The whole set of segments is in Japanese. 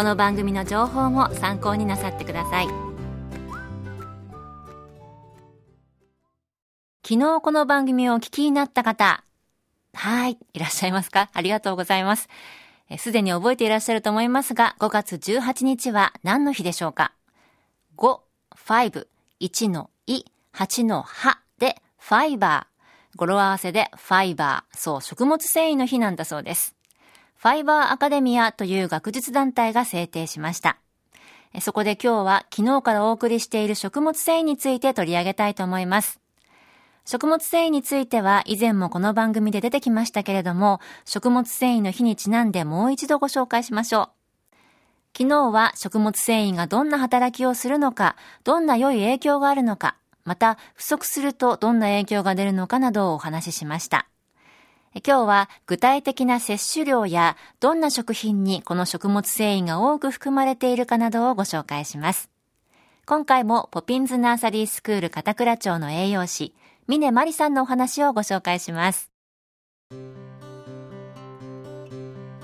この番組の情報も参考になさってください。昨日この番組をお聞きになった方はいいらっしゃいますか？ありがとうございます。すでに覚えていらっしゃると思いますが5月18日は何の日でしょうか？5、5、1のい、8のはでファイバー。語呂合わせでファイバー、そう、食物繊維の日なんだそうです。ファイバーアカデミアという学術団体が制定しました。そこで今日は昨日からお送りしている食物繊維について取り上げたいと思います。食物繊維については以前もこの番組で出てきましたけれども、食物繊維の日にちなんでもう一度ご紹介しましょう。昨日は食物繊維がどんな働きをするのか、どんな良い影響があるのか、また不足するとどんな影響が出るのかなどをお話ししました。今日は具体的な摂取量やどんな食品にこの食物繊維が多く含まれているかなどをご紹介します。今回もポピンズナーサリースクール片倉町の栄養士、峰真理さんのお話をご紹介します。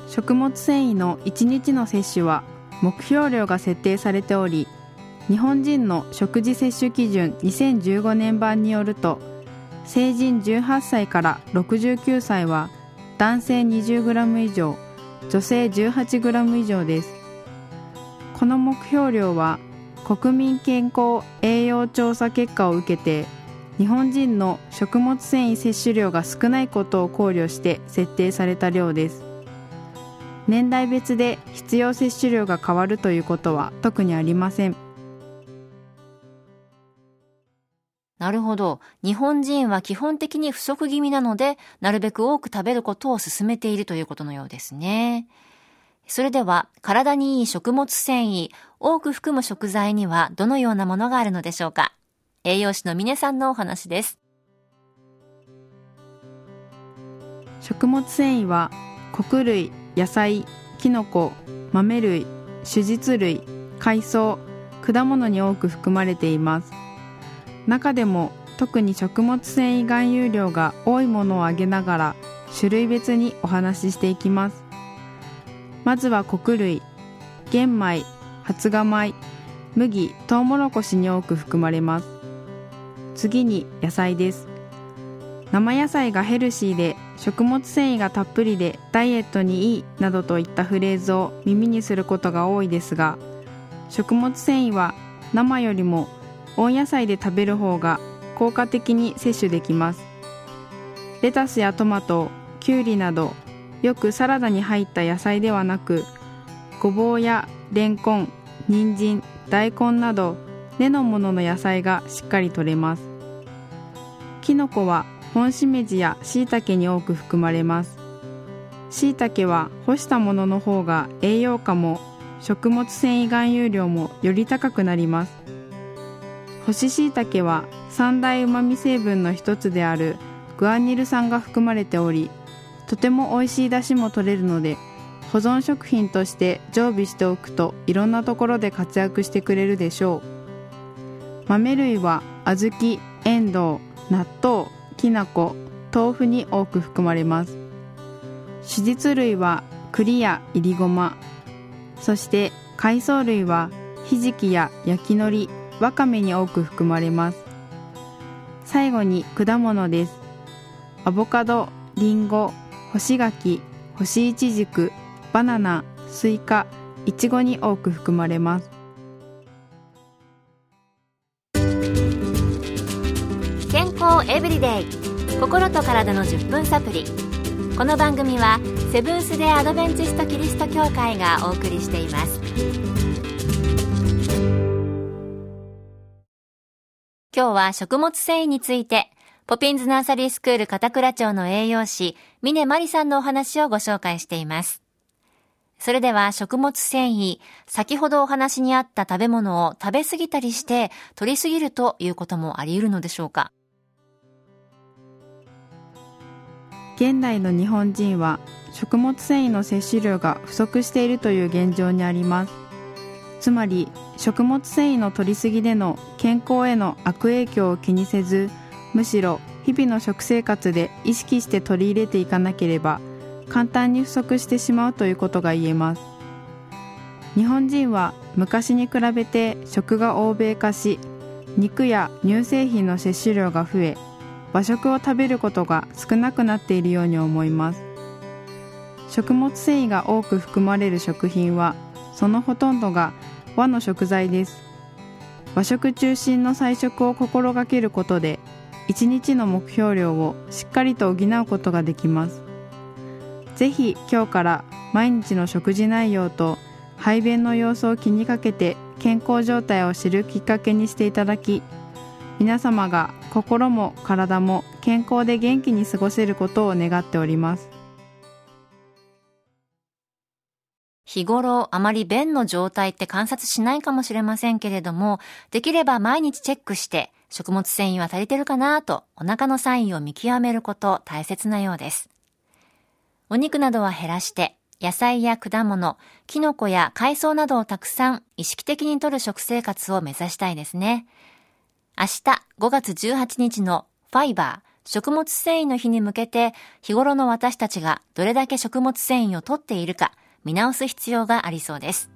食物繊維の1日の摂取は目標量が設定されており日本人の食事摂取基準2015年版によると成人18歳から69歳は男性 20g 以上女性 18g 以上です。この目標量は国民健康栄養調査結果を受けて日本人の食物繊維摂取量が少ないことを考慮して設定された量です。年代別で必要摂取量が変わるということは特にありません。なるほど。日本人は基本的に不足気味なので、なるべく多く食べることを勧めているということのようですね。それでは、体にいい食物繊維、多く含む食材にはどのようなものがあるのでしょうか？栄養士の峰さんのお話です。食物繊維は、穀類、野菜、きのこ、豆類、種実類、海藻、果物に多く含まれています。中でも特に食物繊維含有量が多いものを挙げながら種類別にお話ししていきます。まずは穀類。玄米。発芽米麦。トウモロコシに多く含まれます。次に野菜です。生野菜がヘルシーで食物繊維がたっぷりでダイエットにいいなどといったフレーズを耳にすることが多いですが食物繊維は生よりも温野菜で食べる方が効果的に摂取できます。レタスやトマトきゅうりなどよくサラダに入った野菜ではなくごぼうやレンコン人参大根など根のものの野菜がしっかりとれます。きのこは本しめじやしいたけに多く含まれます。しいたけは干したものの方が栄養価も食物繊維含有量もより高くなります。干し椎茸は三大うまみ成分の一つであるグアニル酸が含まれておりとても美味しい出汁も取れるので保存食品として常備しておくといろんなところで活躍してくれるでしょう。豆類は小豆エンドウ納豆きな粉豆腐に多く含まれます。手実類は栗やいりごま。そして海藻類はひじきや焼き海苔わかめに多く含まれます。最後に果物です。アボカドリンゴ干し柿干しイチジクバナナスイカいちごに多く含まれます。健康エブリデイ。心と体の10分サプリ。この番組はセブンス・デ・アドベンチスト・キリスト教会がお送りしています。今日は食物繊維についてポピンズナーサリースクール片倉町の栄養士峰真理さんのお話をご紹介しています。それでは食物繊維、先ほどお話にあった食べ物を食べ過ぎたりして取り過ぎるということもあり得るのでしょうか？現代の日本人は食物繊維の摂取量が不足しているという現状にあります。つまり食物繊維の摂りすぎでの健康への悪影響を気にせずむしろ日々の食生活で意識して取り入れていかなければ簡単に不足してしまうということが言えます。日本人は昔に比べて食が欧米化し肉や乳製品の摂取量が増え和食を食べることが少なくなっているように思います。食物繊維が多く含まれる食品はそのほとんどが和の食材です。和食中心の菜食を心がけることで1日の目標量をしっかりと補うことができます。ぜひ今日から毎日の食事内容と排便の様子を気にかけて健康状態を知るきっかけにしていただき皆様が心も体も健康で元気に過ごせることを願っております。日頃あまり便の状態って観察しないかもしれませんけれども、できれば毎日チェックして食物繊維は足りてるかなとお腹のサインを見極めること大切なようです。お肉などは減らして、野菜や果物、キノコや海藻などをたくさん意識的にとる食生活を目指したいですね。明日5月18日のファイバー食物繊維の日に向けて日頃の私たちがどれだけ食物繊維をとっているか見直す必要がありそうです。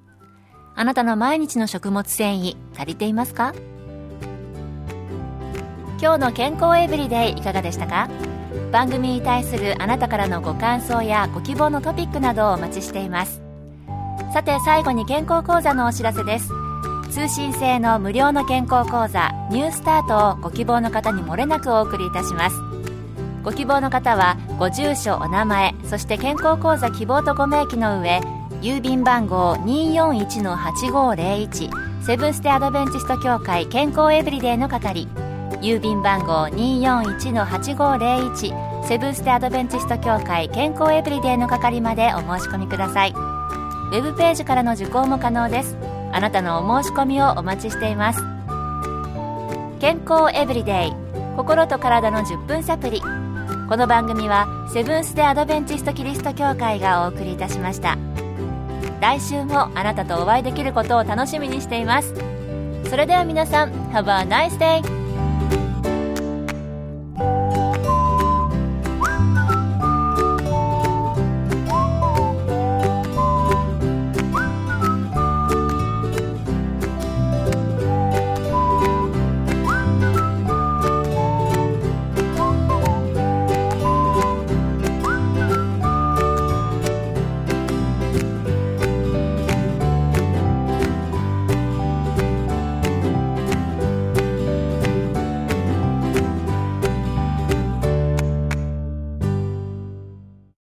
あなたの毎日の食物繊維足りていますか？今日の健康エブリデイいかがでしたか？番組に対するあなたからのご感想やご希望のトピックなどをお待ちしています。さて最後に健康講座のお知らせです。通信制の無料の健康講座ニュースタートをご希望の方にもれなくお送りいたします。ご希望の方はご住所お名前そして健康講座希望とご明記の上郵便番号241-8501セブンステアドベンチスト協会健康エブリデイの係郵便番号241-8501セブンステアドベンチスト協会健康エブリデイの係までお申し込みください。ウェブページからの受講も可能です。あなたのお申し込みをお待ちしています。健康エブリデイ心と体の10分サプリ。この番組はセブンス・デ・アドベンチスト・キリスト教会がお送りいたしました来週もあなたとお会いできることを楽しみにしていますそれでは皆さん Have a nice day!